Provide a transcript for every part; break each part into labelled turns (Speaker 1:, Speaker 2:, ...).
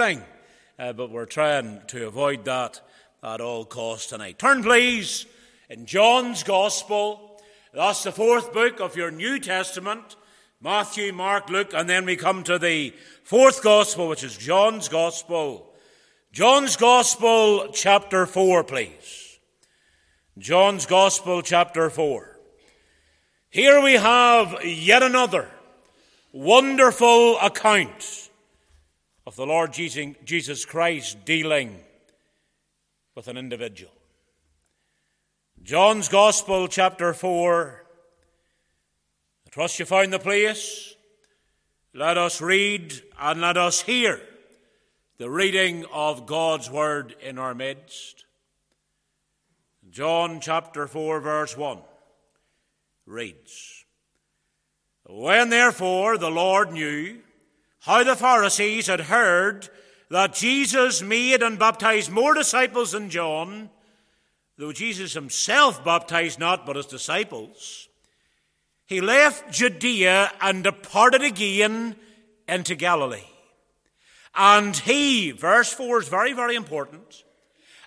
Speaker 1: thing, uh, but we're trying to avoid that at all costs tonight. Turn, please, in John's Gospel. That's the fourth book of your New Testament Matthew, Mark, Luke, and then we come to the fourth Gospel, which is John's Gospel. John's Gospel, chapter 4, please. John's Gospel, chapter 4. Here we have yet another wonderful account of the Lord Jesus Christ dealing with an individual. John's Gospel, chapter 4. I trust you found the place. Let us read and let us hear the reading of God's Word in our midst. John chapter 4, verse 1 reads When therefore the Lord knew how the Pharisees had heard that Jesus made and baptized more disciples than John, though Jesus himself baptized not but his disciples, he left Judea and departed again into Galilee. And he, verse 4 is very, very important,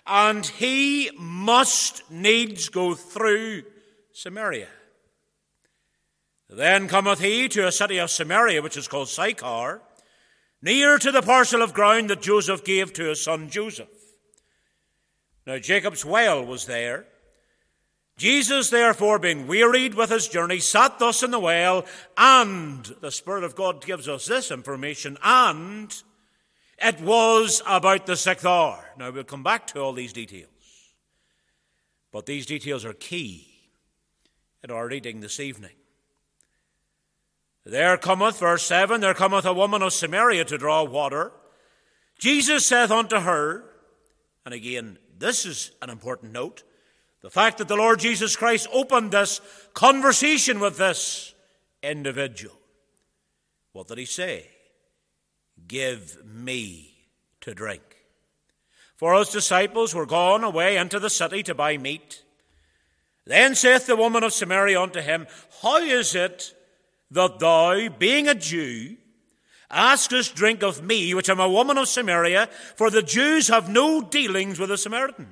Speaker 1: and he must needs go through Samaria. Then cometh he to a city of Samaria, which is called Sychar, near to the parcel of ground that Joseph gave to his son Joseph. Now Jacob's well was there. Jesus, therefore, being wearied with his journey, sat thus in the well, and the Spirit of God gives us this information, and it was about the sixth hour. Now we'll come back to all these details. But these details are key in our reading this evening. There cometh, verse 7, there cometh a woman of Samaria to draw water. Jesus saith unto her, and again, this is an important note, the fact that the Lord Jesus Christ opened this conversation with this individual. What did he say? Give me to drink. For his disciples were gone away into the city to buy meat. Then saith the woman of Samaria unto him, How is it that thou, being a Jew, askest drink of me, which am a woman of Samaria, for the Jews have no dealings with the Samaritans.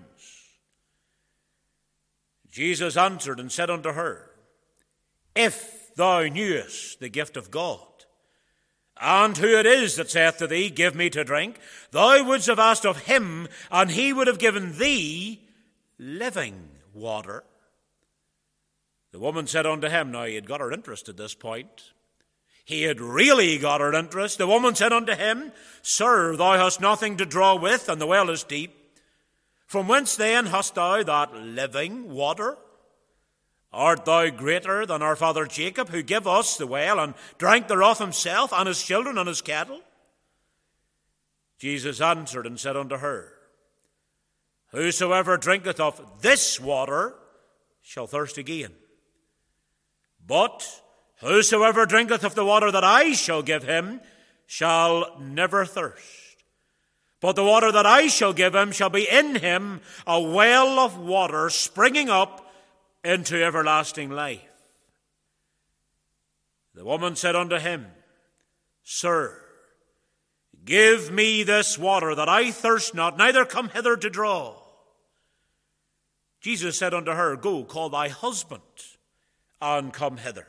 Speaker 1: Jesus answered and said unto her, If thou knewest the gift of God, and who it is that saith to thee, Give me to drink, thou wouldst have asked of him, and he would have given thee living water. The woman said unto him, Now he had got her interest at this point. He had really got her interest. The woman said unto him, Sir, thou hast nothing to draw with, and the well is deep. From whence then hast thou that living water? Art thou greater than our father Jacob, who gave us the well and drank thereof himself, and his children, and his cattle? Jesus answered and said unto her, Whosoever drinketh of this water shall thirst again. But whosoever drinketh of the water that I shall give him shall never thirst. But the water that I shall give him shall be in him a well of water springing up into everlasting life. The woman said unto him, Sir, give me this water that I thirst not, neither come hither to draw. Jesus said unto her, Go, call thy husband and come hither.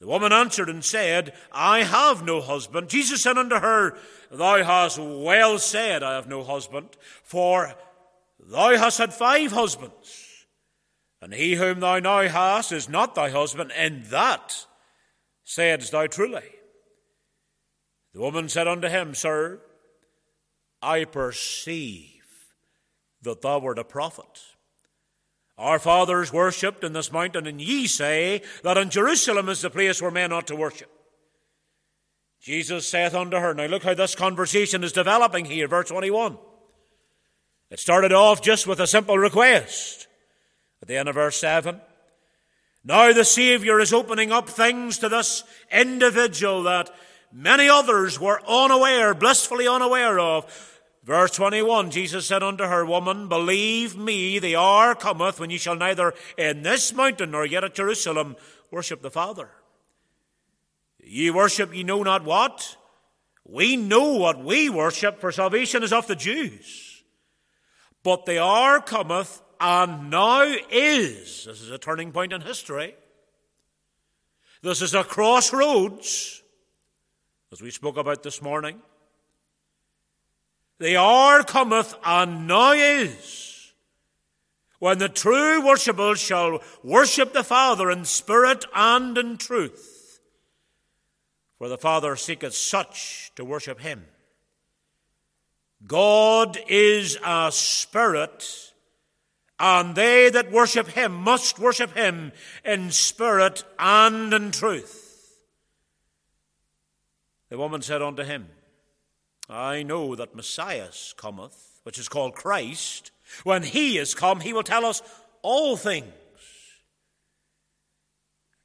Speaker 1: The woman answered and said, I have no husband. Jesus said unto her, Thou hast well said, I have no husband, for thou hast had five husbands, and he whom thou now hast is not thy husband, and that saidst thou truly. The woman said unto him, Sir, I perceive that thou art a prophet. Our fathers worshipped in this mountain, and ye say that in Jerusalem is the place where men ought to worship. Jesus saith unto her, Now look how this conversation is developing here, verse 21. It started off just with a simple request. At the end of verse 7, now the Savior is opening up things to this individual that many others were unaware, blissfully unaware of. Verse 21 Jesus said unto her, Woman, believe me, the hour cometh when ye shall neither in this mountain nor yet at Jerusalem worship the Father. Ye worship ye know not what. We know what we worship, for salvation is of the Jews. But the hour cometh, and now is. This is a turning point in history. This is a crossroads, as we spoke about this morning. The hour cometh, and now is, when the true worshippers shall worship the Father in spirit and in truth. For the Father seeketh such to worship him. God is a spirit, and they that worship him must worship him in spirit and in truth. The woman said unto him, I know that Messiah cometh, which is called Christ. When he is come, he will tell us all things.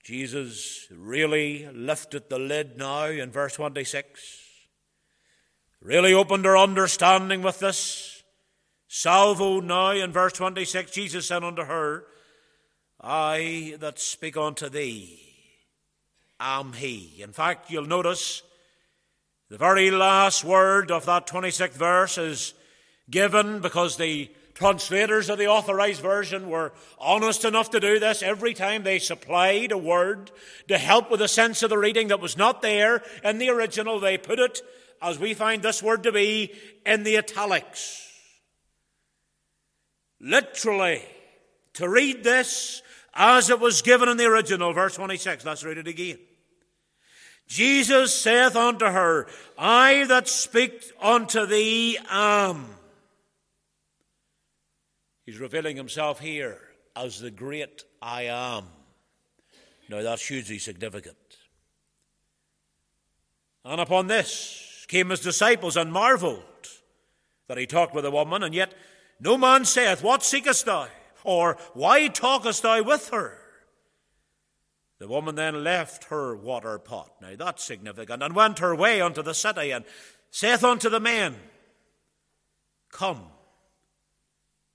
Speaker 1: Jesus really lifted the lid now in verse 26. Really opened her understanding with this. Salvo now in verse 26, Jesus said unto her, I that speak unto thee am he. In fact, you'll notice the very last word of that 26th verse is given because the translators of the authorized version were honest enough to do this every time they supplied a word to help with a sense of the reading that was not there in the original. They put it, as we find this word to be, in the italics. Literally, to read this as it was given in the original, verse 26. Let's read it again. Jesus saith unto her, I that speak unto thee am. He's revealing himself here as the great I am. Now that's hugely significant. And upon this came his disciples and marveled that he talked with a woman, and yet no man saith, What seekest thou? Or why talkest thou with her? The woman then left her water pot. Now that's significant, and went her way unto the city, and saith unto the men, Come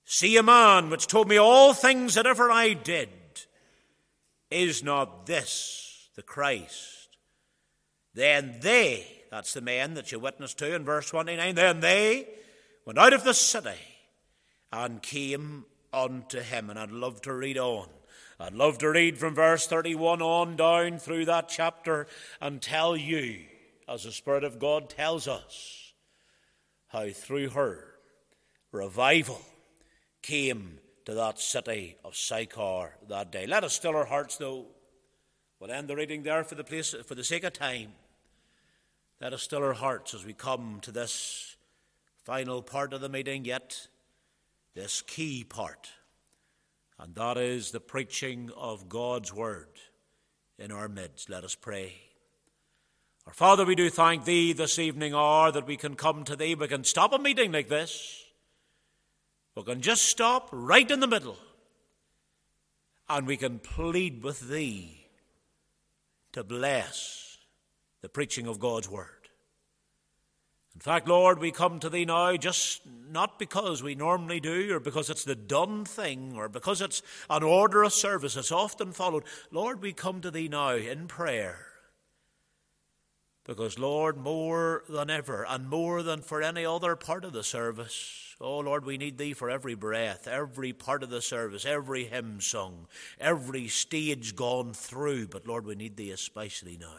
Speaker 1: See a man which told me all things that ever I did. Is not this the Christ? Then they, that's the men that you witnessed to in verse 29, then they went out of the city and came unto him. And I'd love to read on. I'd love to read from verse 31 on down through that chapter and tell you, as the Spirit of God tells us, how through her revival came to that city of Sychar that day. Let us still our hearts, though. We'll end the reading there for the, place, for the sake of time. Let us still our hearts as we come to this final part of the meeting, yet this key part, and that is the preaching of God's word in our midst. Let us pray. Our Father, we do thank Thee this evening hour that we can come to Thee. We can stop a meeting like this we can just stop right in the middle and we can plead with Thee to bless the preaching of God's Word. In fact, Lord, we come to Thee now just not because we normally do or because it's the done thing or because it's an order of service that's often followed. Lord, we come to Thee now in prayer. Because, Lord, more than ever and more than for any other part of the service, Oh Lord, we need Thee for every breath, every part of the service, every hymn sung, every stage gone through. But Lord, we need Thee especially now.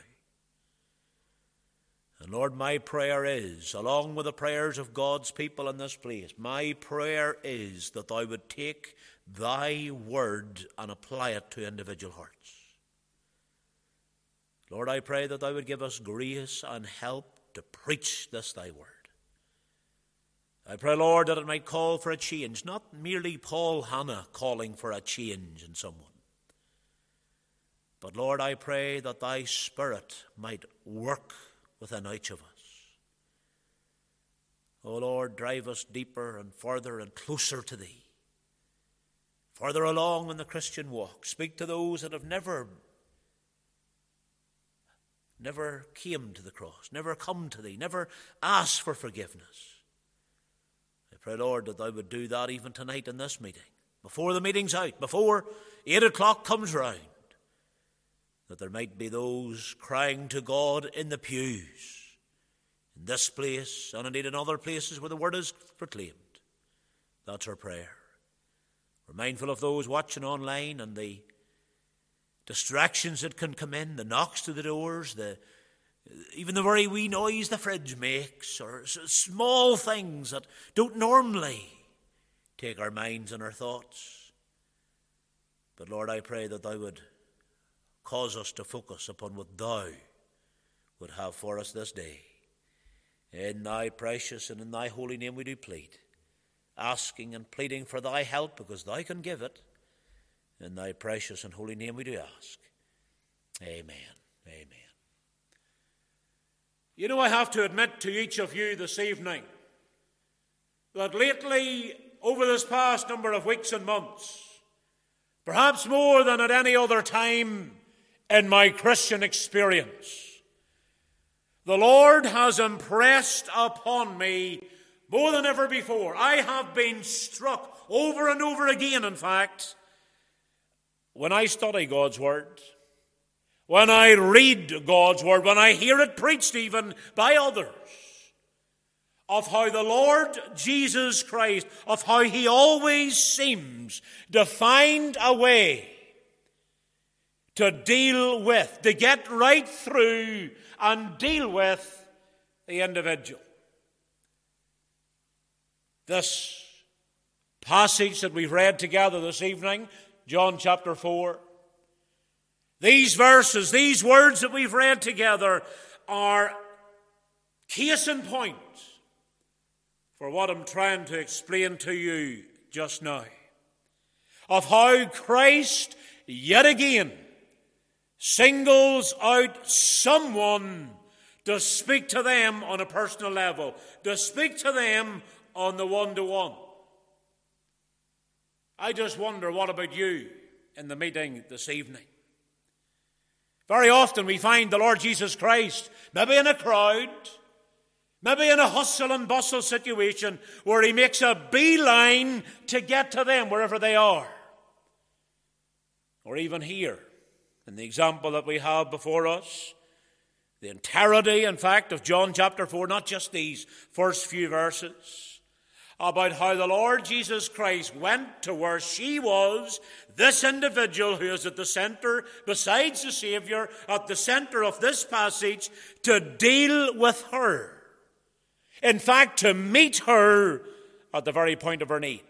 Speaker 1: And Lord, my prayer is, along with the prayers of God's people in this place, my prayer is that Thou would take Thy word and apply it to individual hearts. Lord, I pray that Thou would give us grace and help to preach this Thy word. I pray, Lord, that it might call for a change, not merely Paul Hannah calling for a change in someone. But, Lord, I pray that thy Spirit might work within each of us. O oh, Lord, drive us deeper and further and closer to thee. Further along in the Christian walk, speak to those that have never never came to the cross, never come to thee, never asked for forgiveness. I pray, Lord, that thou would do that even tonight in this meeting, before the meeting's out, before eight o'clock comes round, that there might be those crying to God in the pews, in this place and indeed in other places where the word is proclaimed. That's our prayer. We're mindful of those watching online and the distractions that can come in, the knocks to the doors, the even the very wee noise the fridge makes, or small things that don't normally take our minds and our thoughts. But Lord, I pray that Thou would cause us to focus upon what Thou would have for us this day. In Thy precious and in Thy holy name we do plead, asking and pleading for Thy help because Thou can give it. In Thy precious and holy name we do ask. Amen. Amen. You know, I have to admit to each of you this evening that lately, over this past number of weeks and months, perhaps more than at any other time in my Christian experience, the Lord has impressed upon me more than ever before. I have been struck over and over again, in fact, when I study God's Word when I read God's Word, when I hear it preached even by others, of how the Lord Jesus Christ, of how He always seems to find a way to deal with, to get right through and deal with the individual. This passage that we've read together this evening, John chapter 4, these verses, these words that we've read together, are case in point for what I'm trying to explain to you just now. Of how Christ, yet again, singles out someone to speak to them on a personal level, to speak to them on the one to one. I just wonder what about you in the meeting this evening? Very often we find the Lord Jesus Christ, maybe in a crowd, maybe in a hustle and bustle situation, where he makes a beeline to get to them wherever they are. Or even here, in the example that we have before us, the entirety, in fact, of John chapter 4, not just these first few verses about how the Lord Jesus Christ went to where she was, this individual who is at the center, besides the Savior, at the center of this passage, to deal with her. In fact, to meet her at the very point of her need.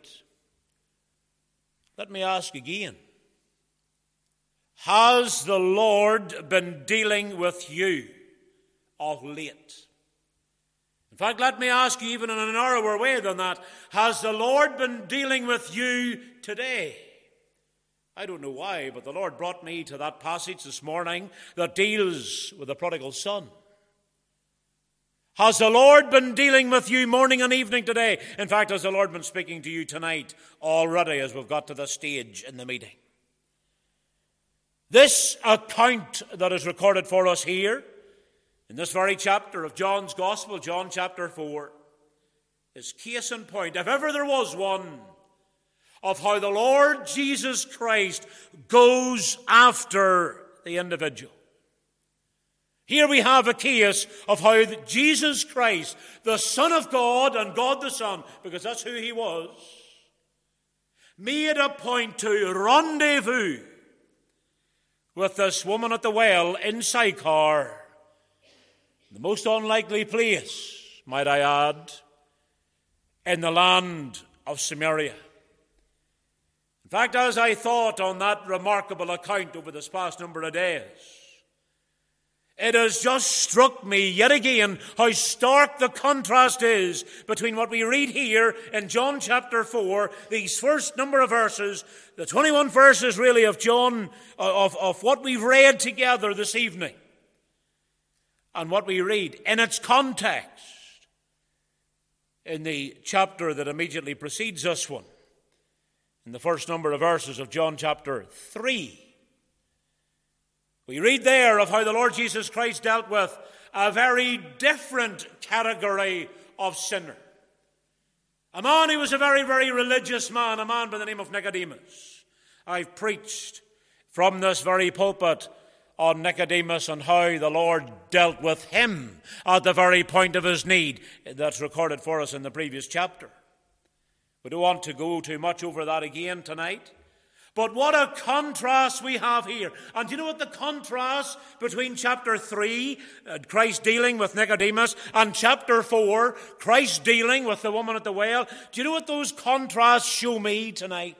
Speaker 1: Let me ask again Has the Lord been dealing with you of late? In fact, let me ask you, even in a narrower way than that, has the Lord been dealing with you today? I don't know why, but the Lord brought me to that passage this morning that deals with the prodigal son. Has the Lord been dealing with you morning and evening today? In fact, has the Lord been speaking to you tonight already as we've got to the stage in the meeting? This account that is recorded for us here in this very chapter of John's Gospel, John chapter 4, is case in point, if ever there was one, of how the Lord Jesus Christ goes after the individual. Here we have a case of how Jesus Christ, the Son of God and God the Son, because that's who he was, made a point to rendezvous with this woman at the well in Sychar the most unlikely place, might I add, in the land of Samaria. In fact, as I thought on that remarkable account over this past number of days, it has just struck me yet again how stark the contrast is between what we read here in John chapter 4, these first number of verses, the 21 verses really of John, uh, of, of what we've read together this evening and what we read in its context in the chapter that immediately precedes this one, in the first number of verses of John chapter 3. We read there of how the Lord Jesus Christ dealt with a very different category of sinner. A man who was a very, very religious man, a man by the name of Nicodemus. I've preached from this very pulpit on Nicodemus and how the Lord dealt with him at the very point of his need. That's recorded for us in the previous chapter. We don't want to go too much over that again tonight. But what a contrast we have here. And do you know what the contrast between chapter 3, uh, Christ dealing with Nicodemus, and chapter 4, Christ dealing with the woman at the well? Do you know what those contrasts show me tonight?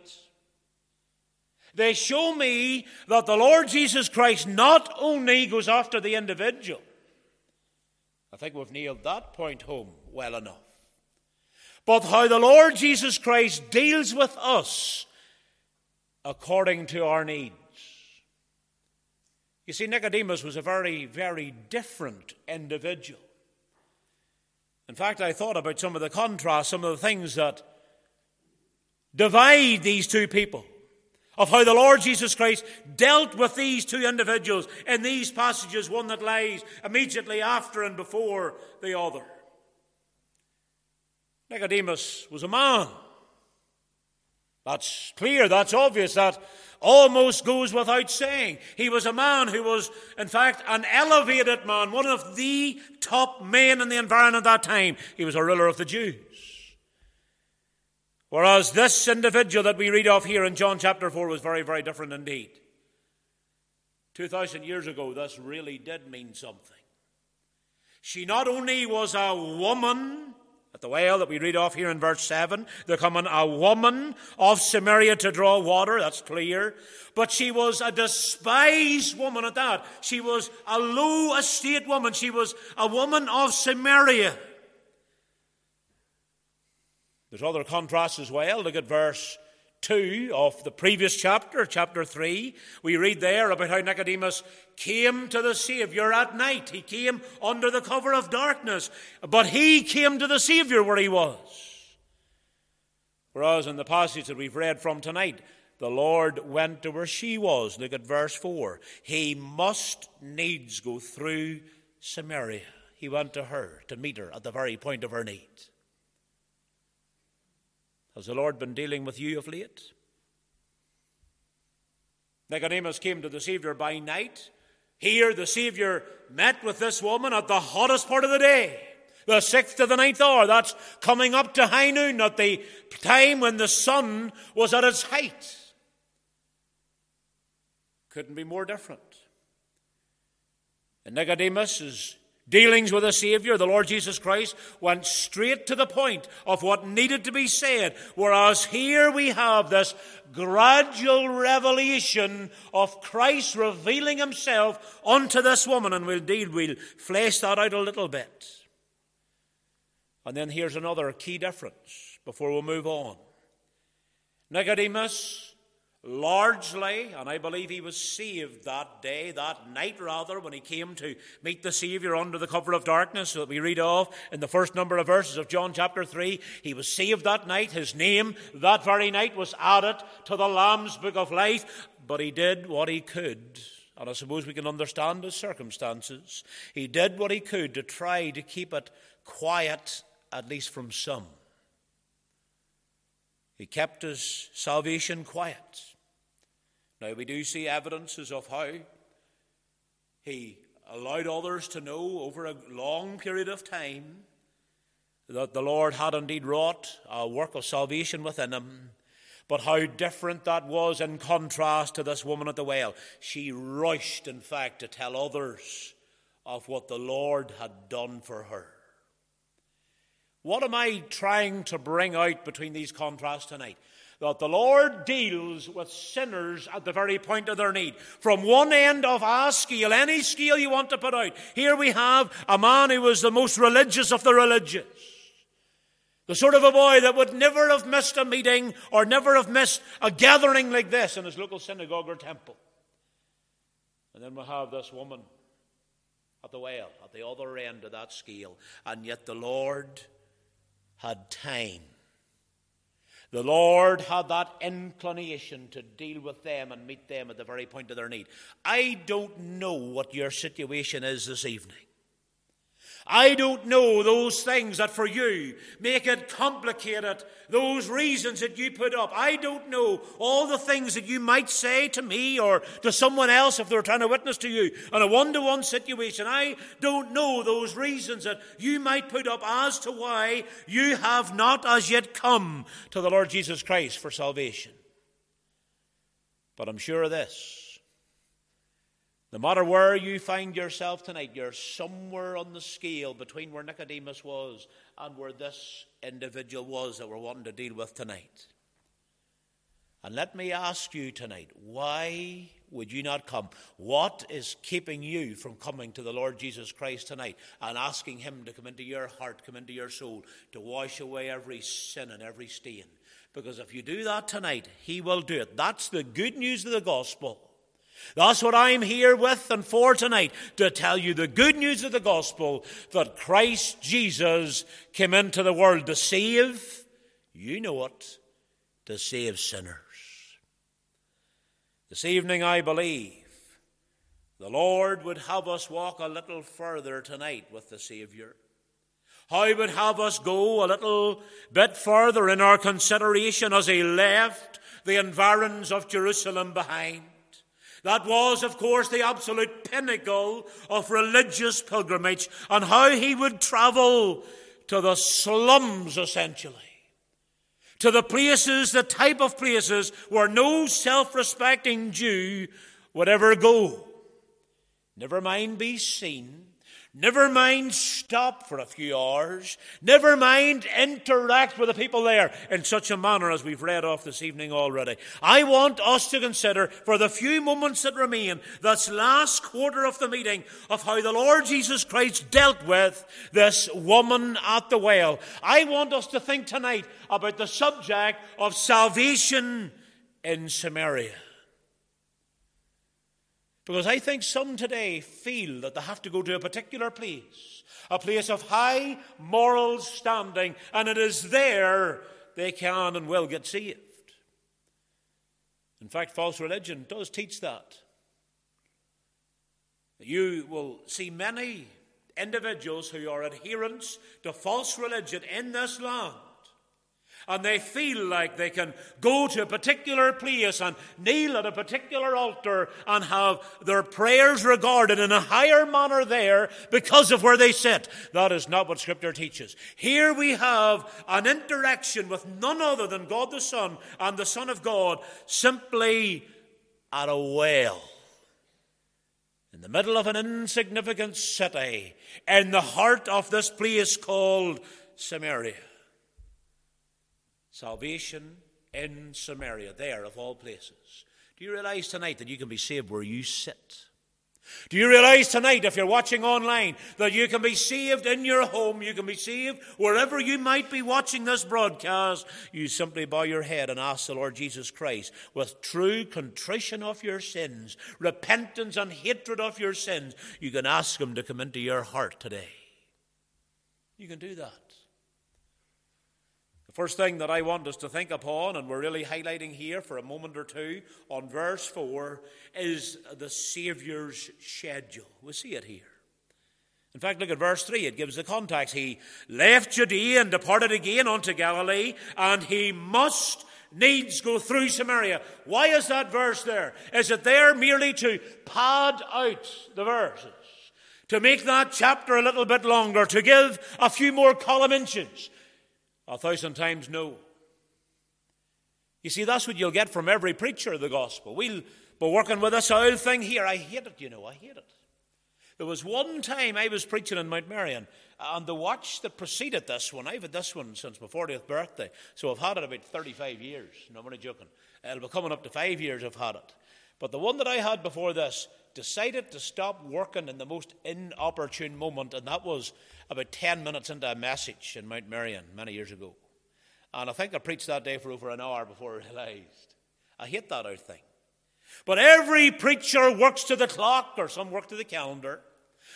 Speaker 1: They show me that the Lord Jesus Christ not only goes after the individual, I think we've nailed that point home well enough, but how the Lord Jesus Christ deals with us according to our needs. You see, Nicodemus was a very, very different individual. In fact, I thought about some of the contrasts, some of the things that divide these two people of how the Lord Jesus Christ dealt with these two individuals in these passages, one that lies immediately after and before the other. Nicodemus was a man. That's clear, that's obvious, that almost goes without saying. He was a man who was, in fact, an elevated man, one of the top men in the environment at that time. He was a ruler of the Jews. Whereas this individual that we read of here in John chapter 4 was very, very different indeed. 2,000 years ago, this really did mean something. She not only was a woman at the well that we read off here in verse 7, there coming a woman of Samaria to draw water, that's clear. But she was a despised woman at that. She was a low estate woman. She was a woman of Samaria. There's other contrasts as well. Look at verse 2 of the previous chapter, chapter 3. We read there about how Nicodemus came to the Savior at night. He came under the cover of darkness, but he came to the Savior where he was. Whereas in the passage that we've read from tonight, the Lord went to where she was. Look at verse 4. He must needs go through Samaria. He went to her to meet her at the very point of her need. Has the Lord been dealing with you of late? Nicodemus came to the Savior by night. Here, the Savior met with this woman at the hottest part of the day, the sixth to the ninth hour. That's coming up to high noon, at the time when the sun was at its height. Couldn't be more different. And Nicodemus is dealings with the Savior, the Lord Jesus Christ, went straight to the point of what needed to be said. Whereas here we have this gradual revelation of Christ revealing himself unto this woman, and we'll indeed we'll flesh that out a little bit. And then here's another key difference before we move on. Nicodemus largely, and I believe he was saved that day, that night rather, when he came to meet the Savior under the cover of darkness that we read of in the first number of verses of John chapter 3. He was saved that night. His name that very night was added to the Lamb's book of life, but he did what he could. And I suppose we can understand his circumstances. He did what he could to try to keep it quiet, at least from some. He kept his salvation quiet. Now, we do see evidences of how he allowed others to know over a long period of time that the Lord had indeed wrought a work of salvation within him. But how different that was in contrast to this woman at the well. She rushed, in fact, to tell others of what the Lord had done for her. What am I trying to bring out between these contrasts tonight? That the Lord deals with sinners at the very point of their need. From one end of our scale, any scale you want to put out, here we have a man who was the most religious of the religious. The sort of a boy that would never have missed a meeting or never have missed a gathering like this in his local synagogue or temple. And then we have this woman at the well, at the other end of that scale. And yet the Lord had time the Lord had that inclination to deal with them and meet them at the very point of their need. I don't know what your situation is this evening. I don't know those things that for you make it complicated, those reasons that you put up. I don't know all the things that you might say to me or to someone else if they're trying to witness to you in a one to one situation. I don't know those reasons that you might put up as to why you have not as yet come to the Lord Jesus Christ for salvation. But I'm sure of this no matter where you find yourself tonight, you're somewhere on the scale between where Nicodemus was and where this individual was that we're wanting to deal with tonight. And let me ask you tonight why would you not come? What is keeping you from coming to the Lord Jesus Christ tonight and asking Him to come into your heart, come into your soul, to wash away every sin and every stain? Because if you do that tonight, He will do it. That's the good news of the gospel. That's what I'm here with and for tonight to tell you the good news of the gospel that Christ Jesus came into the world to save, you know it, to save sinners. This evening, I believe the Lord would have us walk a little further tonight with the Savior. How he would have us go a little bit further in our consideration as he left the environs of Jerusalem behind. That was, of course, the absolute pinnacle of religious pilgrimage and how he would travel to the slums, essentially. To the places, the type of places where no self respecting Jew would ever go. Never mind be seen, Never mind stop for a few hours. Never mind interact with the people there in such a manner as we've read off this evening already. I want us to consider for the few moments that remain, this last quarter of the meeting, of how the Lord Jesus Christ dealt with this woman at the well. I want us to think tonight about the subject of salvation in Samaria. Because I think some today feel that they have to go to a particular place, a place of high moral standing, and it is there they can and will get saved. In fact, false religion does teach that. You will see many individuals who are adherents to false religion in this land and they feel like they can go to a particular place and kneel at a particular altar and have their prayers regarded in a higher manner there because of where they sit. That is not what Scripture teaches. Here we have an interaction with none other than God the Son and the Son of God simply at a well in the middle of an insignificant city, in the heart of this place called Samaria. Salvation in Samaria, there of all places. Do you realize tonight that you can be saved where you sit? Do you realize tonight, if you're watching online, that you can be saved in your home? You can be saved wherever you might be watching this broadcast. You simply bow your head and ask the Lord Jesus Christ with true contrition of your sins, repentance and hatred of your sins. You can ask Him to come into your heart today. You can do that. First thing that I want us to think upon, and we're really highlighting here for a moment or two on verse 4, is the Saviour's schedule. We see it here. In fact, look at verse 3. It gives the context. He left Judea and departed again unto Galilee, and he must needs go through Samaria. Why is that verse there? Is it there merely to pad out the verses? To make that chapter a little bit longer, to give a few more column inches, a thousand times no. You see, that's what you'll get from every preacher of the gospel. We'll be working with this oil thing here. I hate it, you know, I hate it. There was one time I was preaching in Mount Marion, and the watch that preceded this one, I've had this one since my 40th birthday, so I've had it about 35 years. No, I'm only joking. It'll be coming up to five years I've had it. But the one that I had before this decided to stop working in the most inopportune moment, and that was about 10 minutes into a message in Mount Marion many years ago. And I think I preached that day for over an hour before I realized. I hate that out thing. But every preacher works to the clock, or some work to the calendar.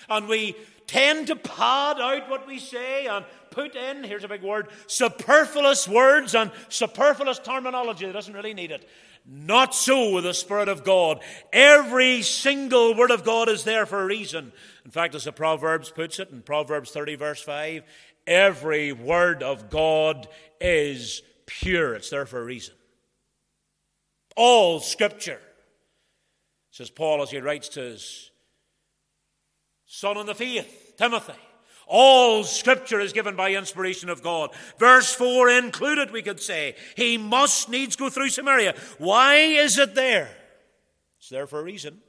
Speaker 1: And we tend to pad out what we say and put in, here's a big word, superfluous words and superfluous terminology that doesn't really need it. Not so with the Spirit of God. Every single word of God is there for a reason. In fact, as the Proverbs puts it in Proverbs 30, verse 5, every word of God is pure. It's there for a reason. All Scripture, says Paul as he writes to his son in the faith, Timothy. All scripture is given by inspiration of God. Verse 4 included, we could say. He must needs go through Samaria. Why is it there? It's there for a reason.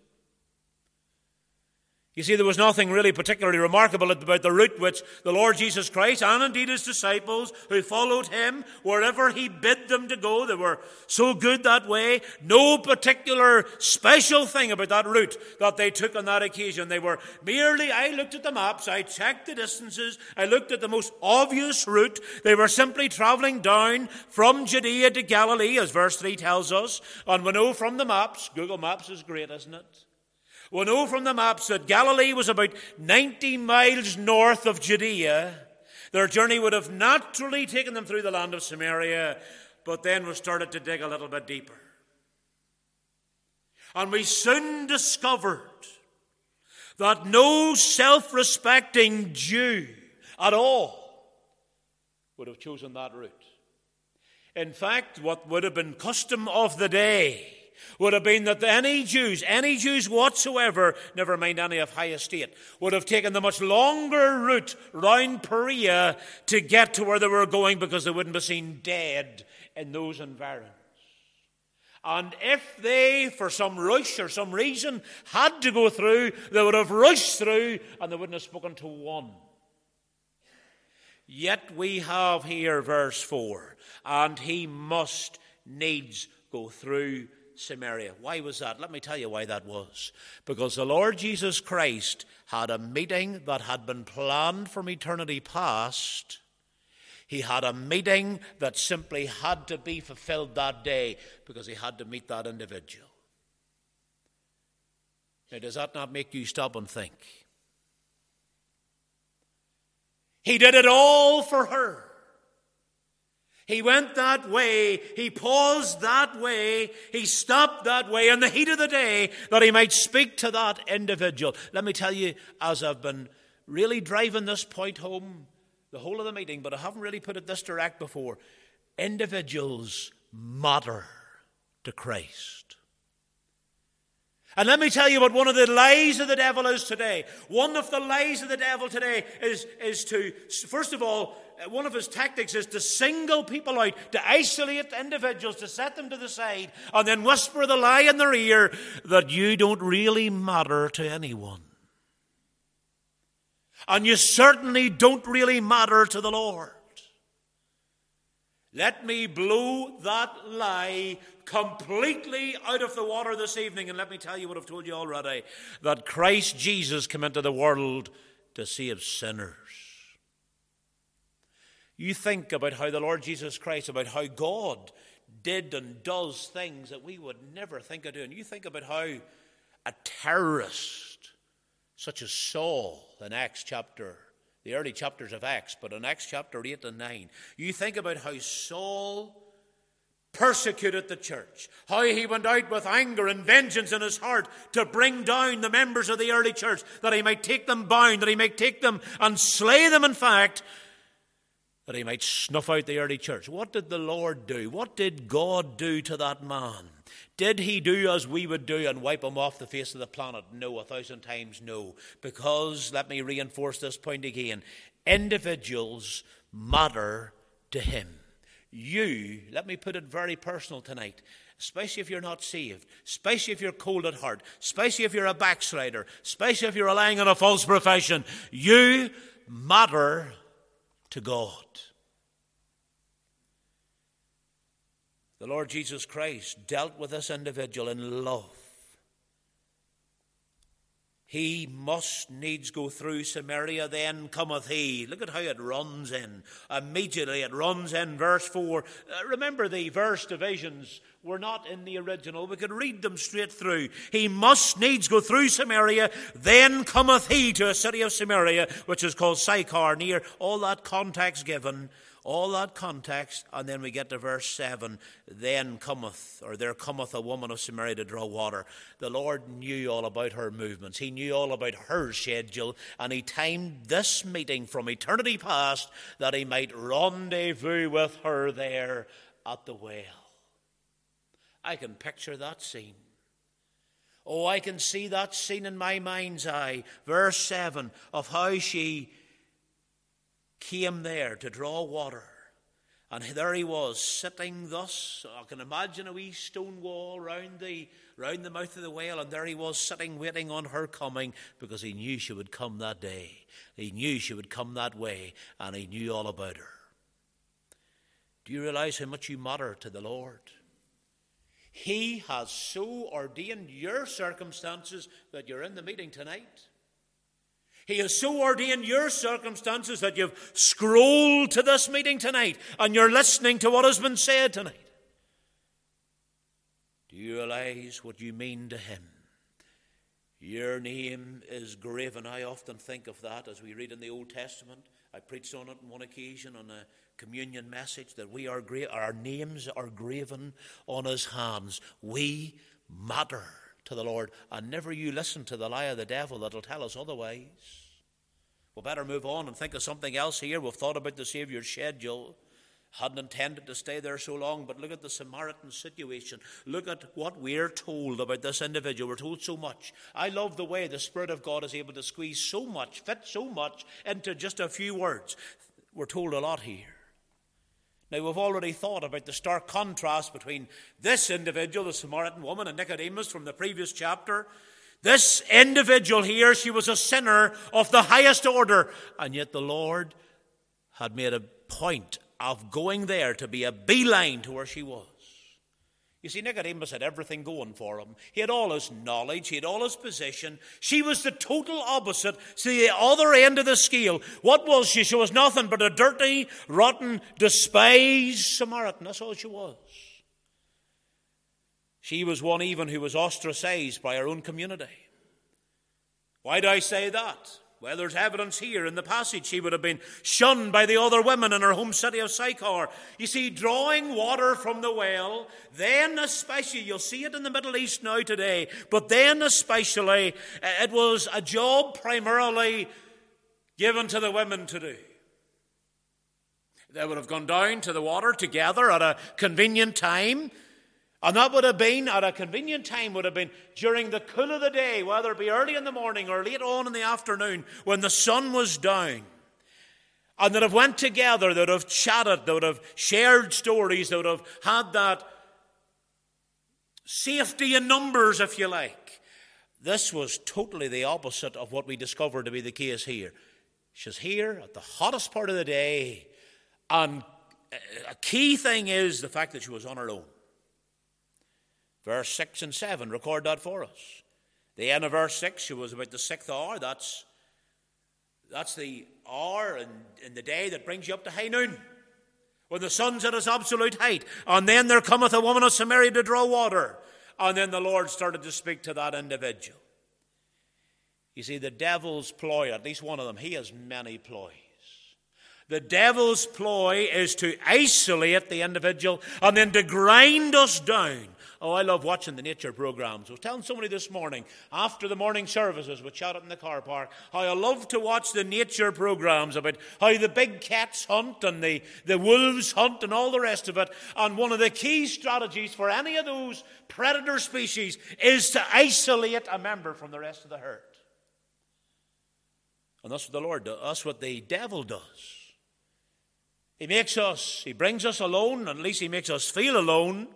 Speaker 1: You see, there was nothing really particularly remarkable about the route which the Lord Jesus Christ and indeed his disciples who followed him wherever he bid them to go, they were so good that way. No particular special thing about that route that they took on that occasion. They were merely, I looked at the maps, I checked the distances, I looked at the most obvious route. They were simply traveling down from Judea to Galilee, as verse 3 tells us. And we know from the maps, Google Maps is great, isn't it? We know from the maps that Galilee was about 90 miles north of Judea. Their journey would have naturally taken them through the land of Samaria, but then we started to dig a little bit deeper. And we soon discovered that no self respecting Jew at all would have chosen that route. In fact, what would have been custom of the day would have been that any Jews, any Jews whatsoever, never mind any of high estate, would have taken the much longer route round Perea to get to where they were going because they wouldn't be seen dead in those environs. And if they, for some rush or some reason, had to go through, they would have rushed through and they wouldn't have spoken to one. Yet we have here verse 4 and he must needs go through Samaria. Why was that? Let me tell you why that was. Because the Lord Jesus Christ had a meeting that had been planned from eternity past. He had a meeting that simply had to be fulfilled that day because he had to meet that individual. Now, does that not make you stop and think? He did it all for her. He went that way. He paused that way. He stopped that way in the heat of the day that he might speak to that individual. Let me tell you, as I've been really driving this point home the whole of the meeting, but I haven't really put it this direct before. Individuals matter to Christ. And let me tell you what one of the lies of the devil is today. One of the lies of the devil today is, is to, first of all, uh, one of his tactics is to single people out, to isolate individuals, to set them to the side, and then whisper the lie in their ear that you don't really matter to anyone. And you certainly don't really matter to the Lord. Let me blow that lie completely out of the water this evening, and let me tell you what I've told you already that Christ Jesus came into the world to save sinners. You think about how the Lord Jesus Christ, about how God did and does things that we would never think of doing. You think about how a terrorist, such as Saul in Acts chapter, the early chapters of Acts, but in Acts chapter 8 and 9, you think about how Saul persecuted the church, how he went out with anger and vengeance in his heart to bring down the members of the early church, that he might take them bound, that he might take them and slay them, in fact, that he might snuff out the early church. What did the Lord do? What did God do to that man? Did he do as we would do and wipe him off the face of the planet? No, a thousand times no. Because, let me reinforce this point again individuals matter to him. You, let me put it very personal tonight, especially if you're not saved, especially if you're cold at heart, especially if you're a backslider, especially if you're relying on a false profession, you matter to God. The Lord Jesus Christ dealt with this individual in love. He must needs go through Samaria, then cometh he. Look at how it runs in. Immediately it runs in verse 4. Uh, remember, the verse divisions were not in the original. We could read them straight through. He must needs go through Samaria, then cometh he to a city of Samaria, which is called Sychar, near all that context given all that context, and then we get to verse 7 then cometh, or there cometh a woman of Samaria to draw water. The Lord knew all about her movements, He knew all about her schedule, and He timed this meeting from eternity past that He might rendezvous with her there at the well. I can picture that scene. Oh, I can see that scene in my mind's eye. Verse 7 of how she came there to draw water. And there he was, sitting thus. I can imagine a wee stone wall round the, round the mouth of the well, and there he was, sitting, waiting on her coming, because he knew she would come that day. He knew she would come that way, and he knew all about her. Do you realize how much you matter to the Lord? He has so ordained your circumstances that you're in the meeting tonight. He has so ordained your circumstances that you've scrolled to this meeting tonight and you're listening to what has been said tonight. Do you realize what you mean to Him? Your name is graven. I often think of that as we read in the Old Testament. I preached on it on one occasion on a communion message that we are gra- our names are graven on His hands. We matter to the Lord, and never you listen to the lie of the devil that'll tell us otherwise. We better move on and think of something else here. We've thought about the Saviour's schedule. Hadn't intended to stay there so long, but look at the Samaritan situation. Look at what we're told about this individual. We're told so much. I love the way the Spirit of God is able to squeeze so much, fit so much into just a few words. We're told a lot here. Now, we've already thought about the stark contrast between this individual, the Samaritan woman, and Nicodemus from the previous chapter. This individual here, she was a sinner of the highest order, and yet the Lord had made a point of going there to be a beeline to where she was. You see, Nicodemus had everything going for him. He had all his knowledge, he had all his position. She was the total opposite, see the other end of the scale. What was she? She was nothing but a dirty, rotten, despised Samaritan. That's all she was. She was one even who was ostracized by her own community. Why do I say that? Well, there's evidence here in the passage. She would have been shunned by the other women in her home city of Sychar. You see, drawing water from the well, then especially, you'll see it in the Middle East now today, but then especially, it was a job primarily given to the women to do. They would have gone down to the water together at a convenient time. And that would have been, at a convenient time, would have been during the cool of the day, whether it be early in the morning or late on in the afternoon, when the sun was down. And they'd have went together, they'd have chatted, they would have shared stories, they would have had that safety in numbers, if you like. This was totally the opposite of what we discovered to be the case here. She's here at the hottest part of the day, and uh, a key thing is the fact that she was on her own. Verse 6 and 7 record that for us. The end of verse 6, it was about the sixth hour. That's, that's the hour in, in the day that brings you up to high noon, when the sun's at its absolute height. And then there cometh a woman of Samaria to draw water. And then the Lord started to speak to that individual. You see, the devil's ploy, at least one of them, he has many ploys. The devil's ploy is to isolate the individual and then to grind us down Oh, I love watching the nature programs. I was telling somebody this morning, after the morning services, we chatted in the car park, how I love to watch the nature programs about how the big cats hunt and the, the wolves hunt and all the rest of it. And one of the key strategies for any of those predator species is to isolate a member from the rest of the herd. And that's what the Lord does. That's what the devil does. He makes us, he brings us alone, at least he makes us feel alone.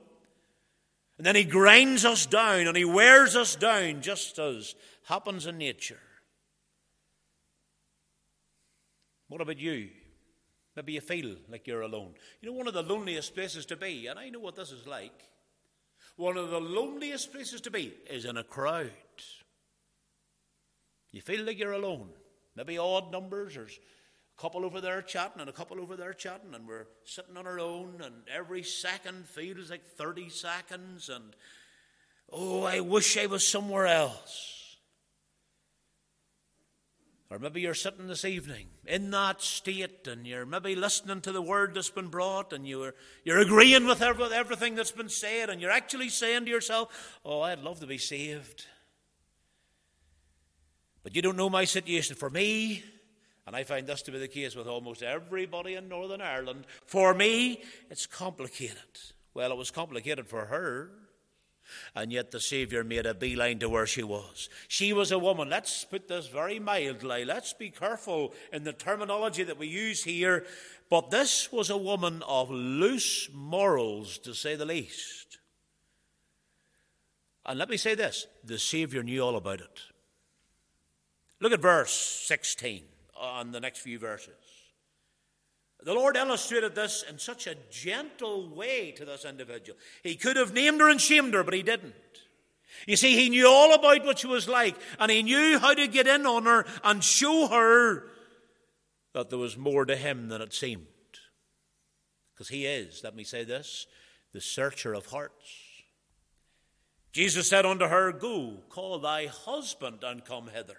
Speaker 1: And then he grinds us down and he wears us down, just as happens in nature. What about you? Maybe you feel like you're alone. You know, one of the loneliest places to be, and I know what this is like, one of the loneliest places to be is in a crowd. You feel like you're alone. Maybe odd numbers. A couple over there chatting and a couple over there chatting, and we're sitting on our own, and every second feels like 30 seconds, and oh, I wish I was somewhere else. Or maybe you're sitting this evening in that state and you're maybe listening to the word that's been brought and you're, you're agreeing with everything that's been said and you're actually saying to yourself, Oh, I'd love to be saved. But you don't know my situation. For me, and I find this to be the case with almost everybody in Northern Ireland, for me, it's complicated. Well, it was complicated for her. And yet the Saviour made a beeline to where she was. She was a woman. Let's put this very mildly. Let's be careful in the terminology that we use here. But this was a woman of loose morals, to say the least. And let me say this the Saviour knew all about it. Look at verse 16 on the next few verses. The Lord illustrated this in such a gentle way to this individual. He could have named her and shamed her, but he didn't. You see, he knew all about what she was like, and he knew how to get in on her and show her that there was more to him than it seemed. Because he is, let me say this, the searcher of hearts. Jesus said unto her, Go, call thy husband and come hither.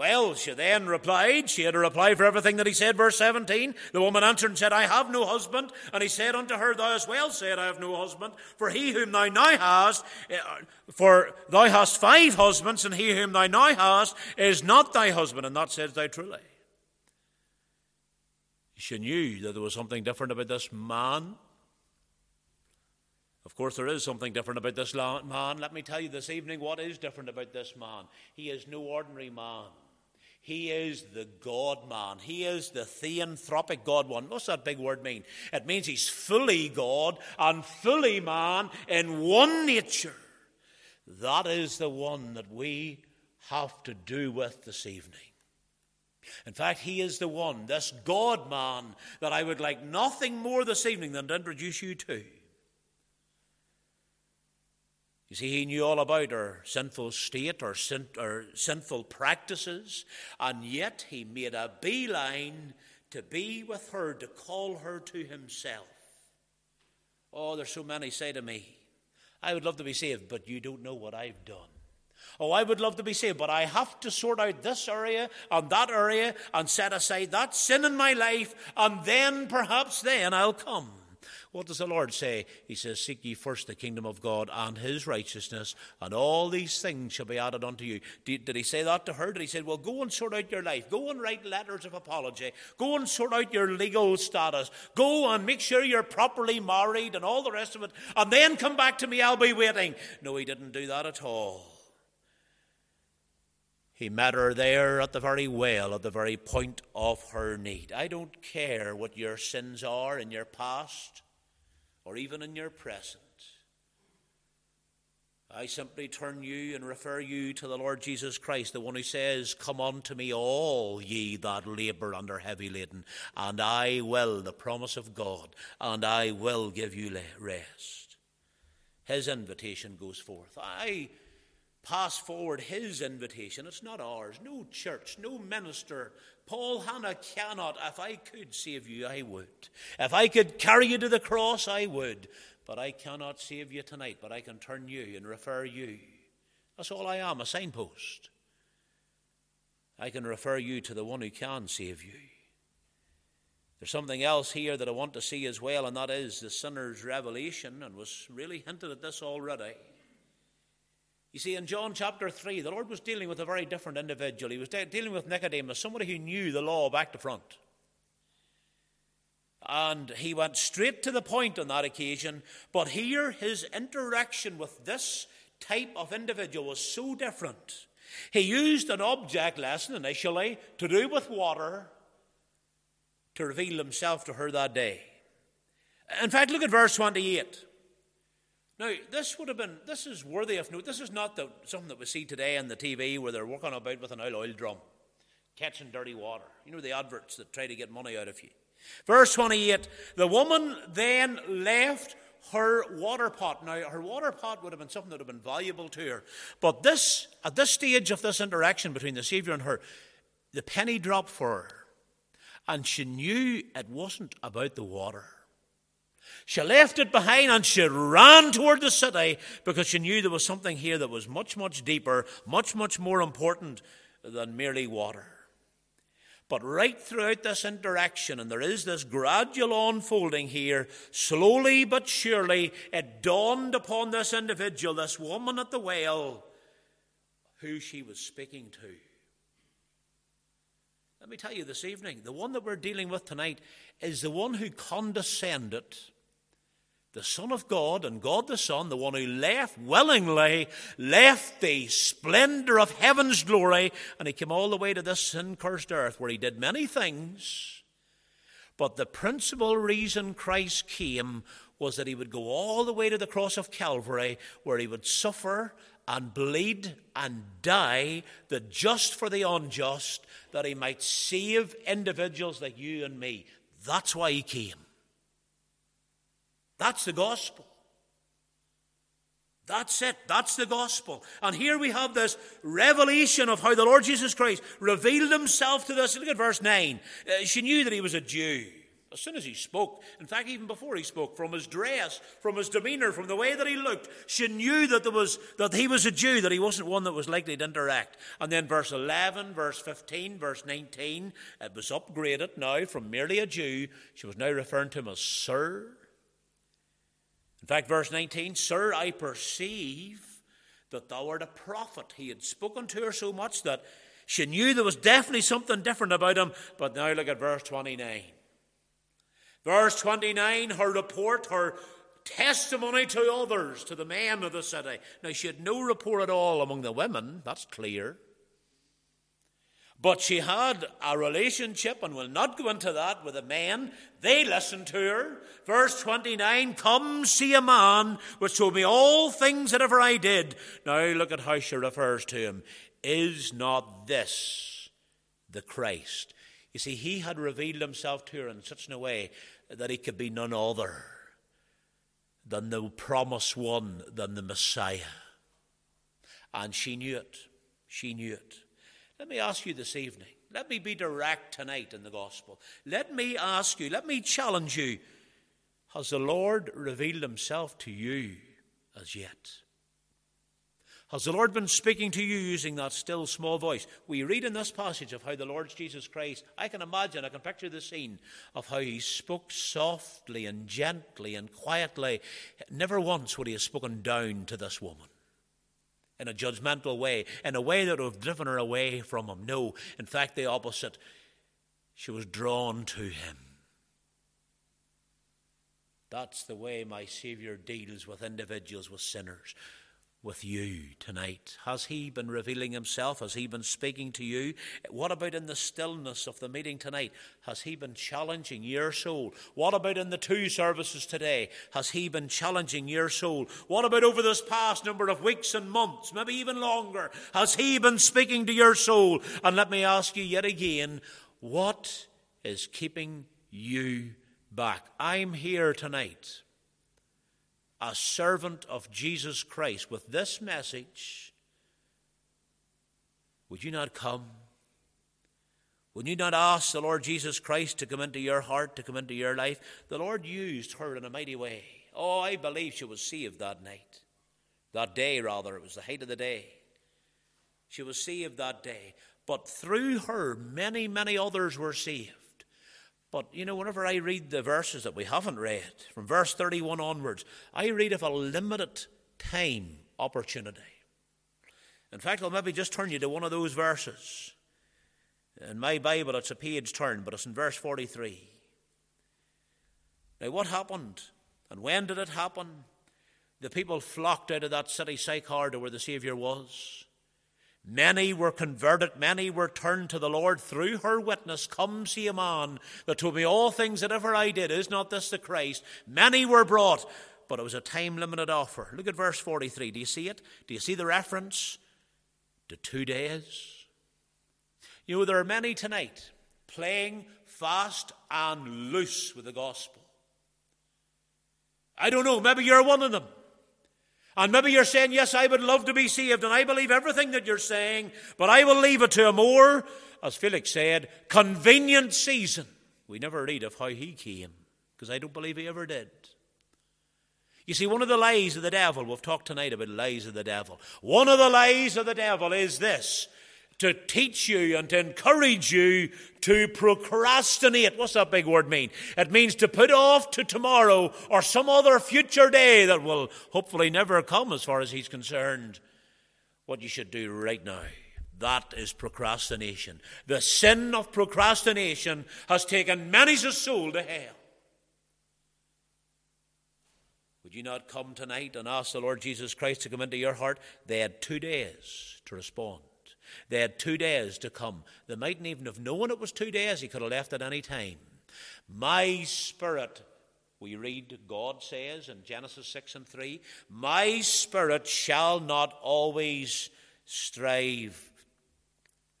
Speaker 1: Well, she then replied, she had a reply for everything that he said, verse 17. The woman answered and said, I have no husband. And he said unto her, Thou hast well said, I have no husband. For he whom thou now hast, eh, for thou hast five husbands, and he whom thou now hast is not thy husband. And that says thou truly. She knew that there was something different about this man. Of course, there is something different about this man. Let me tell you this evening what is different about this man. He is no ordinary man. He is the God man. He is the theanthropic God one. What's that big word mean? It means he's fully God and fully man in one nature. That is the one that we have to do with this evening. In fact, he is the one, this God man, that I would like nothing more this evening than to introduce you to. You see, he knew all about our sinful state, our, sin, sinful practices, and yet he made a beeline to be with her, to call her to himself. Oh, there's so many say to me, I would love to be saved, but you don't know what I've done. Oh, I would love to be saved, but I have to sort out this area and that area and set aside that sin in my life, and then perhaps then I'll come. What does the Lord say? He says, Seek ye first the kingdom of God and his righteousness, and all these things shall be added unto you. Did, did he say that to her? Did he say, Well, go and sort out your life. Go and write letters of apology. Go and sort out your legal status. Go and make sure you're properly married and all the rest of it. And then come back to me. I'll be waiting. No, he didn't do that at all. He met her there at the very well, at the very point of her need. I don't care what your sins are in your past or even in your present. I simply turn you and refer you to the Lord Jesus Christ, the one who says, Come unto me, all ye that labour under heavy laden, and I will, the promise of God, and I will give you rest. His invitation goes forth. I pass forward his invitation. It's not ours. No church, no minister. Paul Hannah cannot. If I could save you, I would. If I could carry you to the cross, I would. But I cannot save you tonight, but I can turn you and refer you. That's all I am, a signpost. I can refer you to the one who can save you. There's something else here that I want to see as well, and that is the sinner's revelation, and was really hinted at this already. You see, in John chapter 3, the Lord was dealing with a very different individual. He was de- dealing with Nicodemus, somebody who knew the law back to front. And he went straight to the point on that occasion. But here, his interaction with this type of individual was so different. He used an object lesson initially to do with water to reveal himself to her that day. In fact, look at verse 28. Now, this would have been, this is worthy of note. This is not the, something that we see today on the TV where they're walking about with an oil, oil drum, catching dirty water. You know, the adverts that try to get money out of you. Verse 28 The woman then left her water pot. Now, her water pot would have been something that would have been valuable to her. But this, at this stage of this interaction between the Savior and her, the penny dropped for her. And she knew it wasn't about the water. She left it behind and she ran toward the city because she knew there was something here that was much, much deeper, much, much more important than merely water. But right throughout this interaction, and there is this gradual unfolding here, slowly but surely, it dawned upon this individual, this woman at the well, who she was speaking to. Let me tell you this evening, the one that we're dealing with tonight is the one who condescended the Son of God and God the Son, the one who left willingly, left the splendor of heaven's glory, and he came all the way to this sin cursed earth where he did many things. But the principal reason Christ came was that he would go all the way to the cross of Calvary where he would suffer and bleed and die, the just for the unjust, that he might save individuals like you and me. That's why he came. That's the gospel. That's it. That's the gospel. And here we have this revelation of how the Lord Jesus Christ revealed himself to us. Look at verse 9. Uh, she knew that he was a Jew. As soon as he spoke, in fact, even before he spoke, from his dress, from his demeanor, from the way that he looked, she knew that there was that he was a Jew, that he wasn't one that was likely to interact. And then verse 11, verse 15, verse 19, it was upgraded now from merely a Jew. She was now referring to him as Sir. Fact, verse 19, Sir, I perceive that thou art a prophet. He had spoken to her so much that she knew there was definitely something different about him. But now look at verse 29. Verse 29, her report, her testimony to others, to the men of the city. Now, she had no report at all among the women, that's clear. But she had a relationship, and we'll not go into that with the men. They listened to her. Verse 29 Come see a man which told me all things that ever I did. Now look at how she refers to him. Is not this the Christ? You see, he had revealed himself to her in such a way that he could be none other than the promised one, than the Messiah. And she knew it. She knew it. Let me ask you this evening. Let me be direct tonight in the gospel. Let me ask you, let me challenge you. Has the Lord revealed himself to you as yet? Has the Lord been speaking to you using that still small voice? We read in this passage of how the Lord Jesus Christ, I can imagine, I can picture the scene of how he spoke softly and gently and quietly. Never once would he have spoken down to this woman in a judgmental way, in a way that would have driven her away from him. No, in fact, the opposite. She was drawn to him. That's the way my Savior deals with individuals, with sinners with you tonight? Has He been revealing Himself? Has He been speaking to you? What about in the stillness of the meeting tonight? Has He been challenging your soul? What about in the two services today? Has He been challenging your soul? What about over this past number of weeks and months, maybe even longer? Has He been speaking to your soul? And let me ask you yet again what is keeping you back? I'm here tonight a servant of Jesus Christ with this message, would you not come? Would you not ask the Lord Jesus Christ to come into your heart, to come into your life? The Lord used her in a mighty way. Oh, I believe she was saved that night. That day, rather. It was the height of the day. She was saved that day. But through her, many, many others were saved. But, you know, whenever I read the verses that we haven't read, from verse 31 onwards, I read of a limited time opportunity. In fact, I'll maybe just turn you to one of those verses. In my Bible, it's a page turn, but it's in verse 43. Now, what happened? And when did it happen? The people flocked out of that city, Sychar, to where the Saviour was. Many were converted, many were turned to the Lord through her witness. Come see a man that told me all things that ever I did. Is not this the Christ? Many were brought, but it was a time limited offer. Look at verse 43. Do you see it? Do you see the reference to two days? You know, there are many tonight playing fast and loose with the gospel. I don't know, maybe you're one of them. And maybe you're saying, Yes, I would love to be saved, and I believe everything that you're saying, but I will leave it to a more, as Felix said, convenient season. We never read of how he came, because I don't believe he ever did. You see, one of the lies of the devil, we've talked tonight about lies of the devil. One of the lies of the devil is this to teach you and to encourage you to procrastinate. What's that big word mean? It means to put off to tomorrow or some other future day that will hopefully never come as far as he's concerned. What you should do right now. That is procrastination. The sin of procrastination has taken many's a soul to hell. Would you not come tonight and ask the Lord Jesus Christ to come into your heart? They had two days to respond. They had two days to come. They mightn't even have known it was two days. He could have left at any time. My spirit, we read, God says in Genesis 6 and 3, My spirit shall not always strive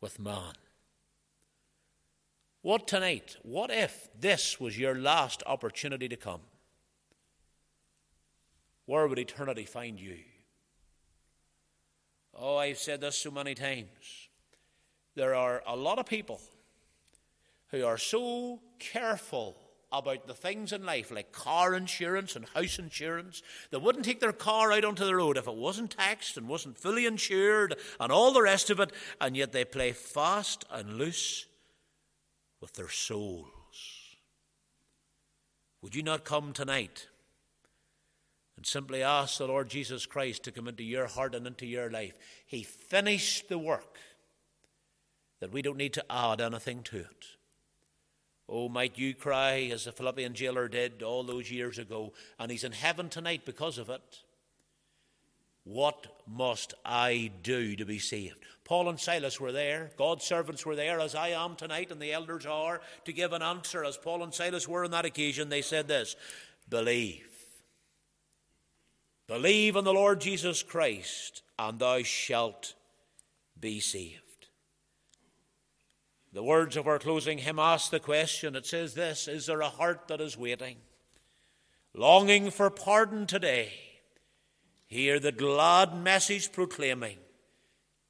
Speaker 1: with man. What tonight? What if this was your last opportunity to come? Where would eternity find you? Oh, I've said this so many times. There are a lot of people who are so careful about the things in life, like car insurance and house insurance, they wouldn't take their car out onto the road if it wasn't taxed and wasn't fully insured and all the rest of it, and yet they play fast and loose with their souls. Would you not come tonight and simply ask the Lord Jesus Christ to come into your heart and into your life. He finished the work that we don't need to add anything to it. Oh, might you cry as the Philippian jailer did all those years ago, and he's in heaven tonight because of it. What must I do to be saved? Paul and Silas were there. God's servants were there, as I am tonight, and the elders are, to give an answer. As Paul and Silas were on that occasion, they said this Believe. Believe in the Lord Jesus Christ, and thou shalt be saved. The words of our closing hymn ask the question. It says this Is there a heart that is waiting, longing for pardon today? Hear the glad message proclaiming.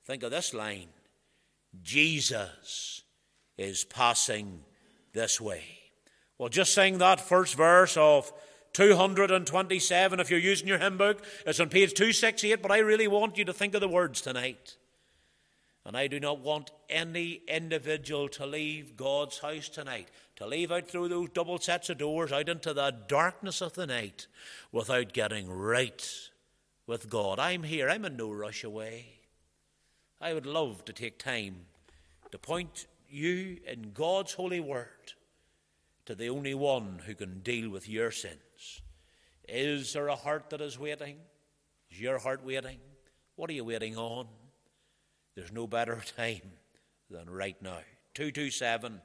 Speaker 1: Think of this line Jesus is passing this way. Well, just sing that first verse of 227 if you're using your hymn book. It's on page 268, but I really want you to think of the words tonight. And I do not want any individual to leave God's house tonight, to leave out through those double sets of doors out into the darkness of the night without getting right with God. I'm here, I'm in no rush away. I would love to take time to point you in God's holy word to the only one who can deal with your sin. Is there a heart that is waiting? Is your heart waiting? What are you waiting on? There's no better time than right now. 227